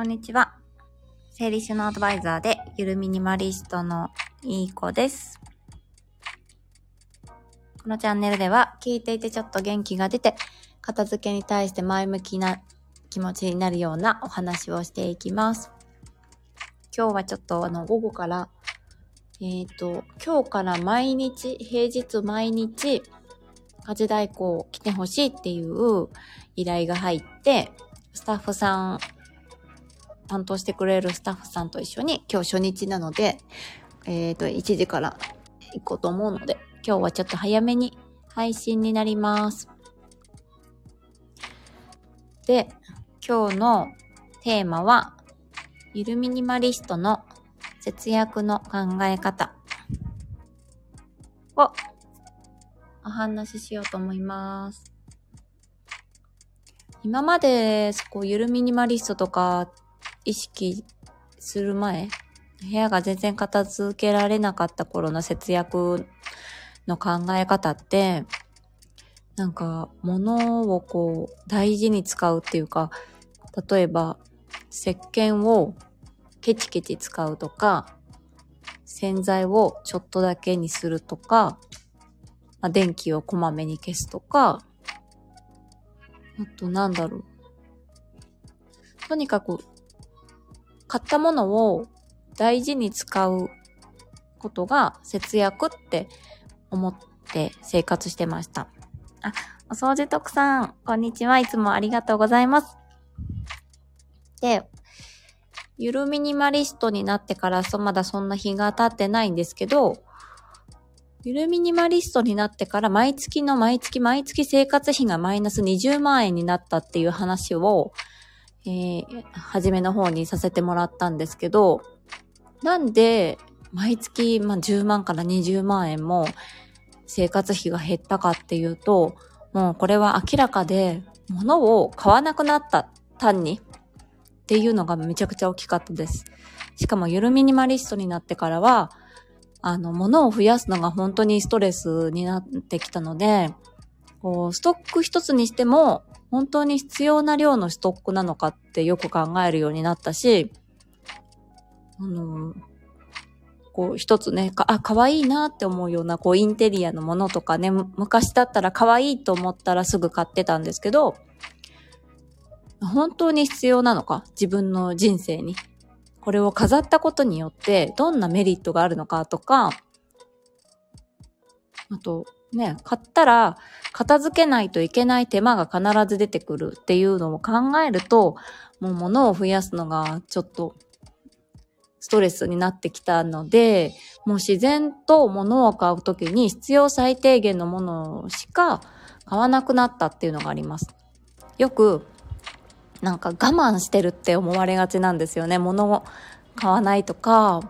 こんにちは。整理収納アドバイザーで、ゆるミニマリストのいい子です。このチャンネルでは、聞いていてちょっと元気が出て、片付けに対して前向きな気持ちになるようなお話をしていきます。今日はちょっとあの、午後から、えっ、と、今日から毎日、平日毎日、家事代行来てほしいっていう依頼が入って、スタッフさん、担当してくれるスタッフさんと一緒に今日初日なので、えっ、と、1時から行こうと思うので、今日はちょっと早めに配信になります。で、今日のテーマは、ゆるミニマリストの節約の考え方をお話ししようと思います。今まで、こう、ゆるミニマリストとか意識する前、部屋が全然片付けられなかった頃の節約の考え方って、なんか、物をこう、大事に使うっていうか、例えば、石鹸をケチケチ使うとか、洗剤をちょっとだけにするとか、まあ、電気をこまめに消すとか、あとなんだろう。とにかく、買ったものを大事に使うことが節約って思って生活してました。あ、お掃除特さん、こんにちは。いつもありがとうございます。で、ゆるミニマリストになってからそ、まだそんな日が経ってないんですけど、ゆるミニマリストになってから毎月の毎月毎月生活費がマイナス20万円になったっていう話を、えー、初めの方にさせてもらったんですけど、なんで毎月、まあ、10万から20万円も生活費が減ったかっていうと、もうこれは明らかで物を買わなくなった単にっていうのがめちゃくちゃ大きかったです。しかもゆるミニマリストになってからは、あの、物を増やすのが本当にストレスになってきたので、こう、ストック一つにしても、本当に必要な量のストックなのかってよく考えるようになったし、あの、こう、一つね、か、あ、可愛いなって思うような、こう、インテリアのものとかね、昔だったら可愛いと思ったらすぐ買ってたんですけど、本当に必要なのか自分の人生に。これを飾ったことによってどんなメリットがあるのかとか、あとね、買ったら片付けないといけない手間が必ず出てくるっていうのを考えると、もう物を増やすのがちょっとストレスになってきたので、もう自然と物を買うときに必要最低限のものしか買わなくなったっていうのがあります。よくなんか我慢してるって思われがちなんですよね。物を買わないとか、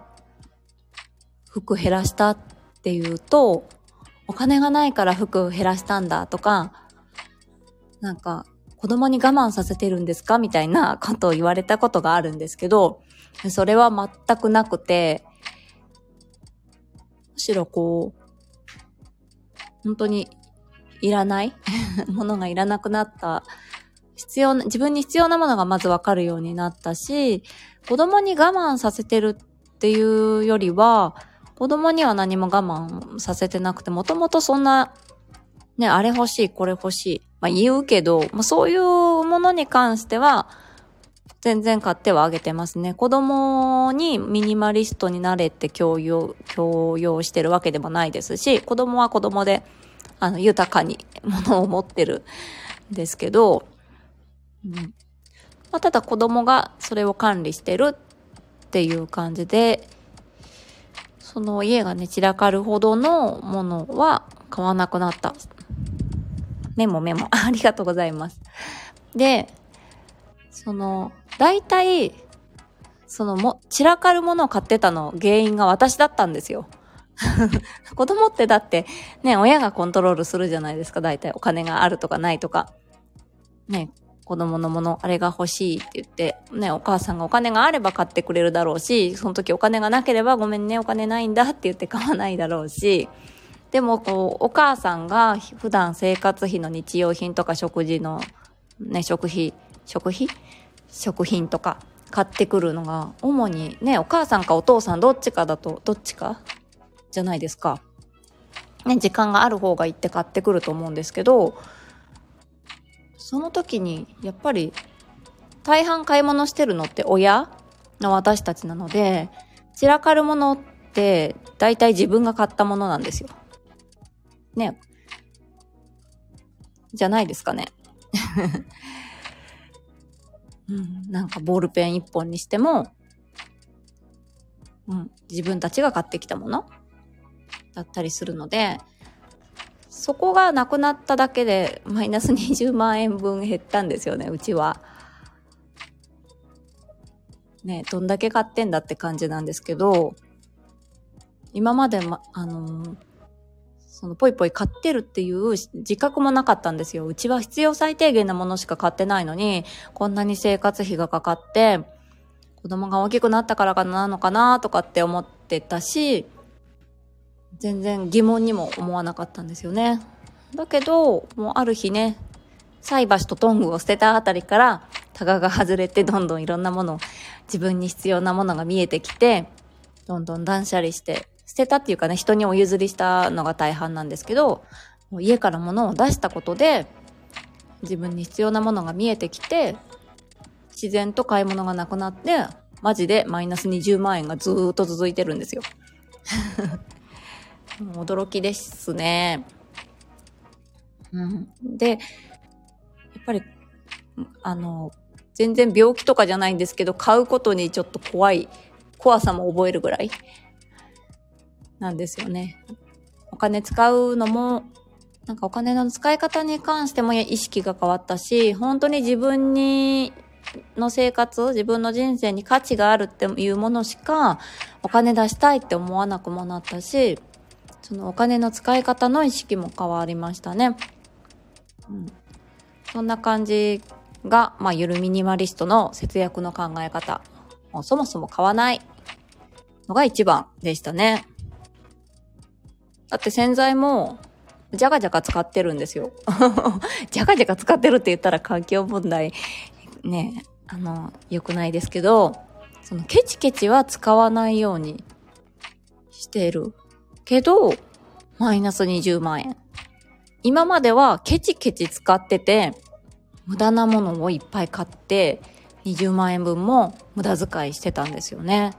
服減らしたっていうと、お金がないから服減らしたんだとか、なんか子供に我慢させてるんですかみたいなことを言われたことがあるんですけど、それは全くなくて、むしろこう、本当にいらない ものがいらなくなった必要な、自分に必要なものがまずわかるようになったし、子供に我慢させてるっていうよりは、子供には何も我慢させてなくて、もともとそんな、ね、あれ欲しい、これ欲しい。まあ言うけど、まあ、そういうものに関しては、全然買ってはあげてますね。子供にミニマリストになれって強要、強要してるわけでもないですし、子供は子供で、あの、豊かに物を持ってるんですけど、うんまあ、ただ子供がそれを管理してるっていう感じで、その家がね、散らかるほどのものは買わなくなった。メモメモ。ありがとうございます。で、その、大体、そのも、散らかるものを買ってたの原因が私だったんですよ。子供ってだって、ね、親がコントロールするじゃないですか、大体お金があるとかないとか。ね、子供のもの、あれが欲しいって言って、ね、お母さんがお金があれば買ってくれるだろうし、その時お金がなければごめんね、お金ないんだって言って買わないだろうし、でもこう、お母さんが普段生活費の日用品とか食事の、ね、食費、食費？食品とか、買ってくるのが、主にね、お母さんかお父さんどっちかだと、どっちか？じゃないですか。ね、時間がある方がいいって買ってくると思うんですけど、その時に、やっぱり、大半買い物してるのって親の私たちなので、散らかるものって大体自分が買ったものなんですよ。ね。じゃないですかね。うん、なんかボールペン一本にしても、うん、自分たちが買ってきたものだったりするので、そこがなくなっただけでマイナス20万円分減ったんですよね、うちは。ね、どんだけ買ってんだって感じなんですけど、今まで、ま、あのー、そのぽいぽい買ってるっていう自覚もなかったんですよ。うちは必要最低限なものしか買ってないのに、こんなに生活費がかかって、子供が大きくなったからかなのかなとかって思ってたし、全然疑問にも思わなかったんですよね。だけど、もうある日ね、菜箸とトングを捨てたあたりから、タガが外れてどんどんいろんなもの、自分に必要なものが見えてきて、どんどん断捨離して、捨てたっていうかね、人にお譲りしたのが大半なんですけど、もう家から物を出したことで、自分に必要なものが見えてきて、自然と買い物がなくなって、マジでマイナス20万円がずーっと続いてるんですよ。驚きですね。うん。で、やっぱり、あの、全然病気とかじゃないんですけど、買うことにちょっと怖い、怖さも覚えるぐらいなんですよね。お金使うのも、なんかお金の使い方に関しても意識が変わったし、本当に自分に、の生活、自分の人生に価値があるっていうものしか、お金出したいって思わなくもなったし、そのお金の使い方の意識も変わりましたね。うん。そんな感じが、まあ、ゆるミニマリストの節約の考え方。もうそもそも買わないのが一番でしたね。だって洗剤も、じゃがじゃが使ってるんですよ。じゃがじゃが使ってるって言ったら環境問題、ね、あの、良くないですけど、そのケチケチは使わないようにしてる。けど、マイナス20万円。今まではケチケチ使ってて、無駄なものをいっぱい買って、20万円分も無駄遣いしてたんですよね。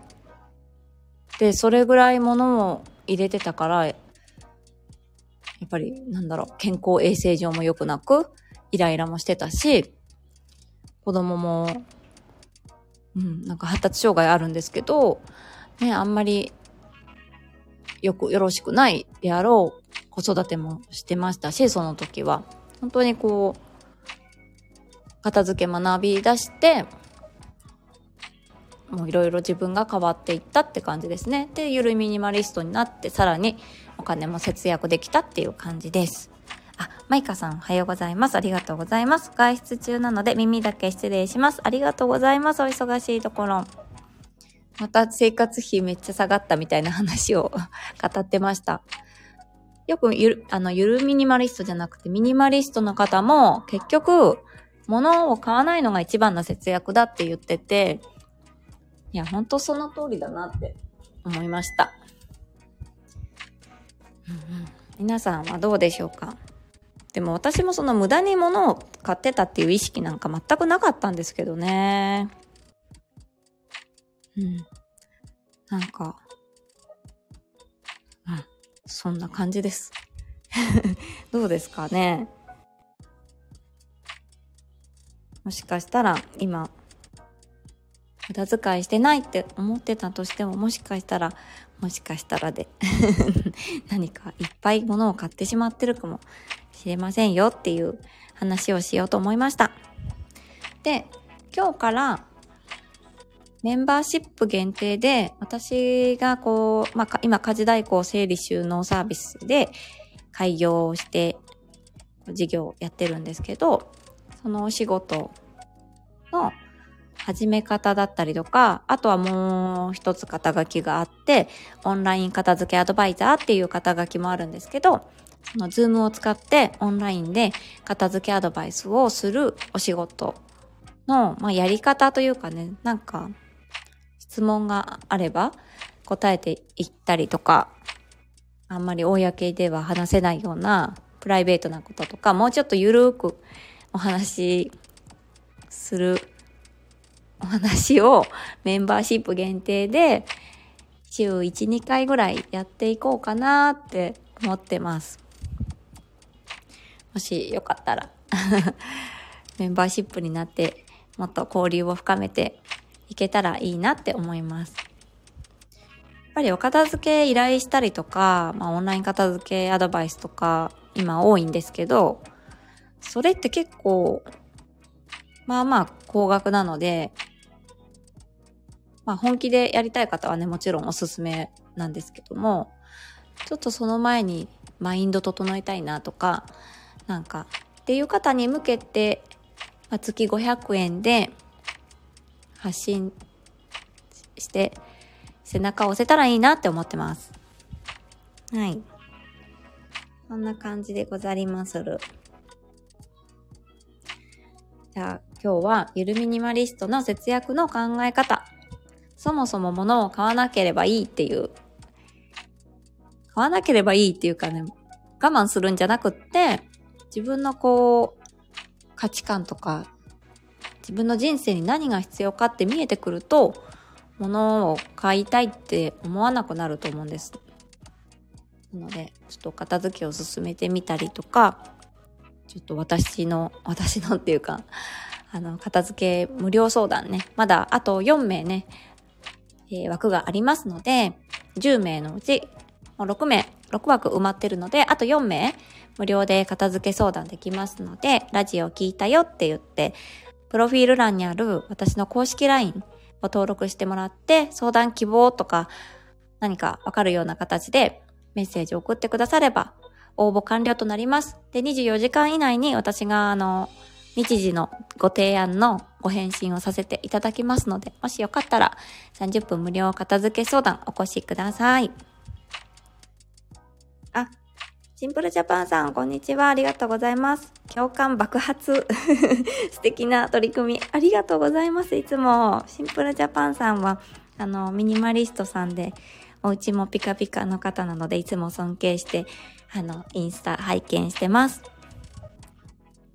で、それぐらい物を入れてたから、やっぱり、なんだろう、健康衛生上も良くなく、イライラもしてたし、子供も、うん、なんか発達障害あるんですけど、ね、あんまりよく、よろしくないであろう子育てもしてましたし、その時は。本当にこう、片付け学び出して、もういろいろ自分が変わっていったって感じですね。で、ゆるミニマリストになって、さらにお金も節約できたっていう感じです。あ、マイカさんおはようございます。ありがとうございます。外出中なので耳だけ失礼します。ありがとうございます。お忙しいところ。また生活費めっちゃ下がったみたいな話を 語ってました。よくゆる、あの、ゆるミニマリストじゃなくて、ミニマリストの方も、結局、物を買わないのが一番の節約だって言ってて、いや、ほんとその通りだなって思いました。皆さんはどうでしょうか？でも私もその無駄に物を買ってたっていう意識なんか全くなかったんですけどね。うん。なんか、うん。そんな感じです。どうですかね？もしかしたら今、無駄遣いしてないって思ってたとしても、もしかしたら、もしかしたらで 何かいっぱい物を買ってしまってるかもしれませんよっていう話をしようと思いました。で、今日からメンバーシップ限定で、私がこう、まあ、今、家事代行整理収納サービスで開業して、事業をやってるんですけど、そのお仕事の始め方だったりとか、あとはもう一つ肩書きがあって、オンライン片付けアドバイザーっていう肩書きもあるんですけど、そのズームを使ってオンラインで片付けアドバイスをするお仕事の、まあ、やり方というかね、なんか、質問があれば答えていったりとか、あんまり公では話せないようなプライベートなこととか、もうちょっとゆるーくお話しするお話をメンバーシップ限定で週1、2回ぐらいやっていこうかなって思ってます。もしよかったら メンバーシップになってもっと交流を深めていけたらいいなって思います。やっぱりお片付け依頼したりとか、まあ、オンライン片付けアドバイスとか今多いんですけど、それって結構、まあまあ高額なので、まあ本気でやりたい方はね、もちろんおすすめなんですけども、ちょっとその前にマインド整えたいなとか、なんか、っていう方に向けて、ま、月500円で発信して背中を押せたらいいなって思ってます。はい。こんな感じでござりまする。じゃあ今日はゆるミニマリストの節約の考え方。そもそも物を買わなければいいっていう。買わなければいいっていうかね、我慢するんじゃなくって、自分のこう、価値観とか、自分の人生に何が必要かって見えてくると、物を買いたいって思わなくなると思うんです。なので、ちょっと片付けを進めてみたりとか、ちょっと私の、私の っていうか、あの、片付け無料相談ね、まだあと4名ね、えー、枠がありますので、10名のうち、6名、6枠埋まってるので、あと4名、無料で片付け相談できますので、ラジオ聞いたよって言って、プロフィール欄にある私の公式 LINE を登録してもらって、相談希望とか何かわかるような形でメッセージを送ってくだされば、応募完了となります。で、24時間以内に私があの、日時のご提案のご返信をさせていただきますので、もしよかったら30分無料片付け相談お越しください。シンプルジャパンさん、こんにちは。ありがとうございます。共感爆発。素敵な取り組み。ありがとうございます。いつも。シンプルジャパンさんは、あの、ミニマリストさんで、お家もピカピカの方なので、いつも尊敬して、あの、インスタ拝見してます。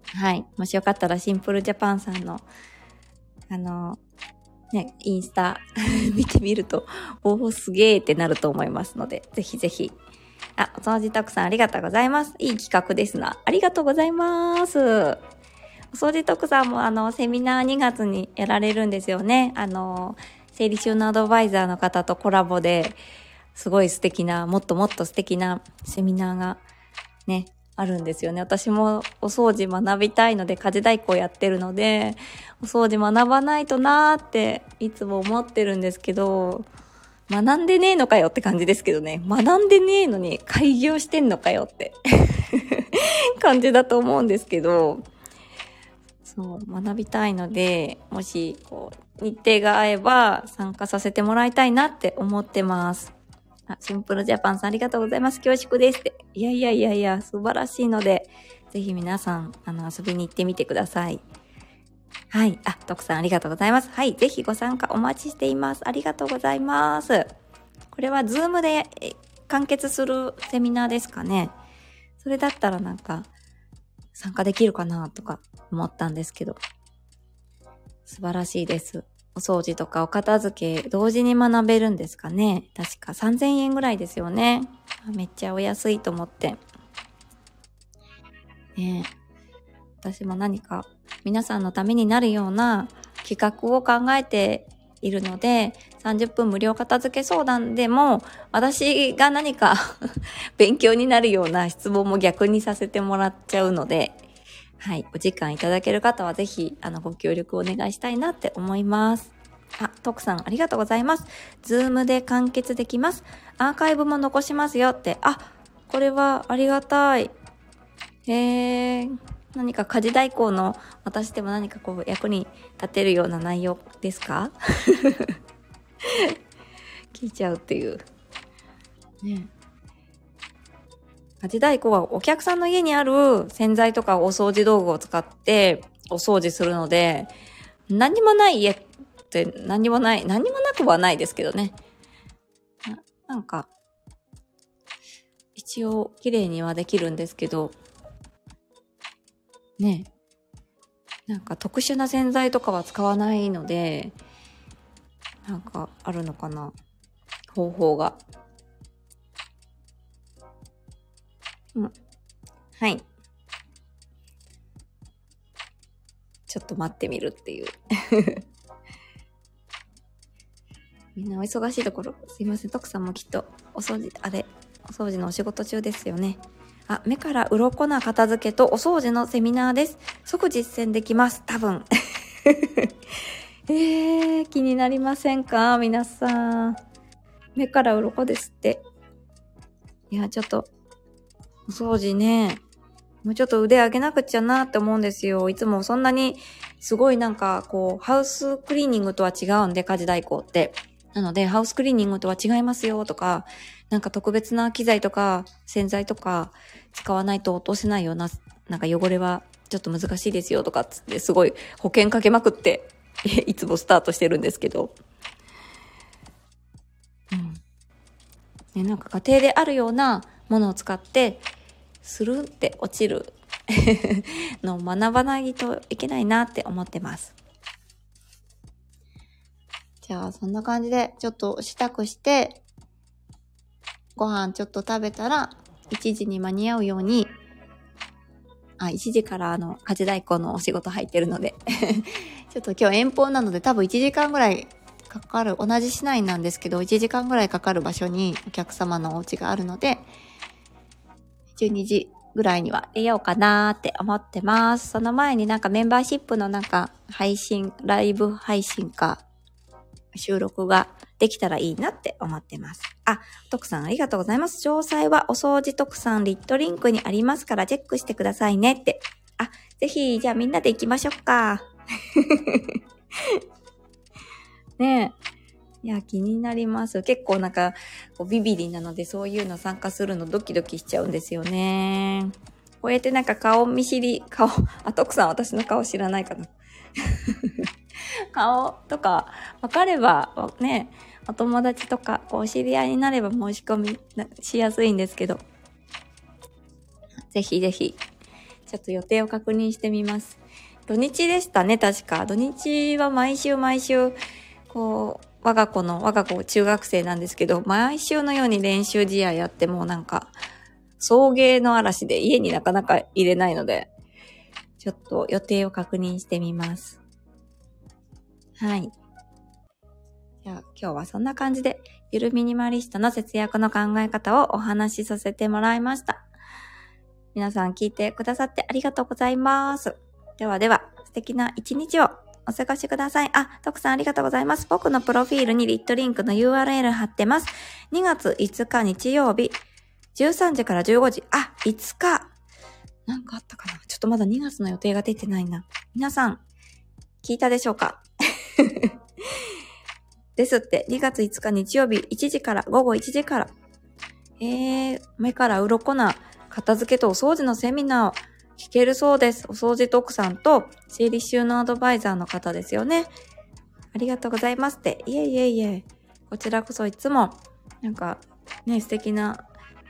はい。もしよかったら、シンプルジャパンさんの、あの、ね、インスタ 見てみると、おお、すげーってなると思いますので、ぜひぜひあ、お掃除特さんありがとうございます。いい企画ですな。ありがとうございます。お掃除特さんもあの、セミナー2月にやられるんですよね。あの、整理収納アドバイザーの方とコラボで、すごい素敵な、もっともっと素敵なセミナーがね、あるんですよね。私もお掃除学びたいので、家事代行やってるので、お掃除学ばないとなーっていつも思ってるんですけど、学んでねえのかよって感じですけどね。学んでねえのに開業してんのかよって 感じだと思うんですけど、そう、学びたいので、もし、こう、日程が合えば参加させてもらいたいなって思ってます。あ、シンプルジャパンさんありがとうございます。恐縮ですって。いやいやいやいや、素晴らしいので、ぜひ皆さん、あの、遊びに行ってみてください。はい。あ、徳さんありがとうございます。はい。ぜひご参加お待ちしています。ありがとうございます。これはズームで完結するセミナーですかね。それだったらなんか参加できるかなとか思ったんですけど。素晴らしいです。お掃除とかお片付け同時に学べるんですかね。確か3000円ぐらいですよね。めっちゃお安いと思って。ね私も何か皆さんのためになるような企画を考えているので、30分無料片付け相談でも、私が何か 勉強になるような質問も逆にさせてもらっちゃうので、はい、お時間いただける方はぜひ、あの、ご協力お願いしたいなって思います。あ、徳さんありがとうございます。ズームで完結できます。アーカイブも残しますよって。あ、これはありがたい。へー。何か家事代行の私でも何かこう役に立てるような内容ですか？聞いちゃうっていう。ね家事代行はお客さんの家にある洗剤とかお掃除道具を使ってお掃除するので、何にもない家って何にもない、何にもなくはないですけどね。ななんか、一応綺麗にはできるんですけど、ねなんか特殊な洗剤とかは使わないので、なんかあるのかな方法が。うん。はい。ちょっと待ってみるっていう みんなお忙しいところ、すいません。徳さんもきっとお掃除、あれ、お掃除のお仕事中ですよね。あ、目から鱗な片付けとお掃除のセミナーです。即実践できます。多分。えー、気になりませんか？皆さん。目から鱗ですって。いや、ちょっと、お掃除ね、もうちょっと腕上げなくちゃなって思うんですよ。いつもそんなに、すごいなんか、こう、ハウスクリーニングとは違うんで、家事代行って。なので、ハウスクリーニングとは違いますよとか、なんか特別な機材とか、洗剤とか、使わないと落とせないような、なんか汚れはちょっと難しいですよとかつって、すごい保険かけまくって、いつもスタートしてるんですけど。うん。ね、なんか家庭であるようなものを使って、スルンって落ちる のを学ばないといけないなって思ってます。じゃあ、そんな感じで、ちょっと支度して、ご飯ちょっと食べたら、1時に間に合うように、あ、1時からあの、家事代行のお仕事入ってるので ちょっと今日遠方なので多分1時間ぐらいかかる、同じ市内なんですけど、1時間ぐらいかかる場所にお客様のお家があるので、12時ぐらいには出ようかなーって思ってます。その前になんかメンバーシップのなんか配信、ライブ配信か収録ができたらいいなって思ってます。あ、徳さんありがとうございます。詳細はお掃除徳さんリットリンクにありますからチェックしてくださいねって。あ、ぜひ、じゃあみんなで行きましょうか。ねえ。いや、気になります。結構なんか、こうビビリなのでそういうの参加するのドキドキしちゃうんですよね。こうやってなんか顔見知り、顔、あ、徳さん私の顔知らないかな。顔とか分かれば、ね、お友達とか、こう、知り合いになれば申し込みしやすいんですけど、ぜひぜひ、ちょっと予定を確認してみます。土日でしたね、確か。土日は毎週毎週、こう、我が子の、我が子中学生なんですけど、毎週のように練習試合やってもなんか、送迎の嵐で家になかなか入れないので、ちょっと予定を確認してみます。はい。じゃあ今日はそんな感じで、ゆるミニマリストの節約の考え方をお話しさせてもらいました。皆さん聞いてくださってありがとうございます。ではでは、素敵な一日をお過ごしください。あ、徳さんありがとうございます。僕のプロフィールにリットリンクの URL 貼ってます。2月5日日曜日、13時から15時。あ、5日。なんかあったかなちょっとまだ2月の予定が出てないな。皆さん、聞いたでしょうか？ですって、2月5日日曜日1時から、午後1時から。えー、目から鱗な片付けとお掃除のセミナーを聞けるそうです。お掃除特産と整理収納アドバイザーの方ですよね。ありがとうございますって。いえいえいえ。こちらこそいつも、なんか、ね、素敵な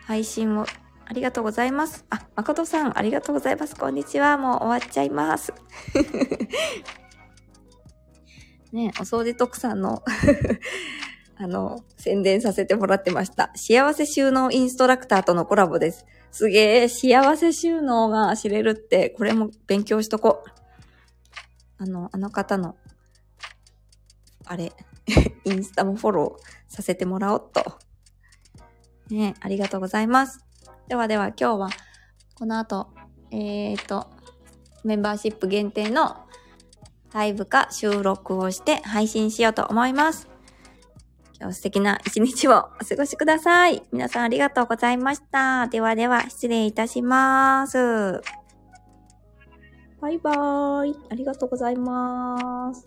配信をありがとうございます。あ、誠さん、ありがとうございます。こんにちは。もう終わっちゃいます。ね、お掃除特産の あの、宣伝させてもらってました。幸せ収納インストラクターとのコラボです。すげえ、幸せ収納が知れるって、これも勉強しとこ。あの、あの方の、あれ、インスタもフォローさせてもらおうと。ねありがとうございます。ではでは今日は、この後、えーと、メンバーシップ限定のライブか収録をして配信しようと思います。今日素敵な一日をお過ごしください。皆さんありがとうございました。ではでは失礼いたします。バイバーイ。ありがとうございます。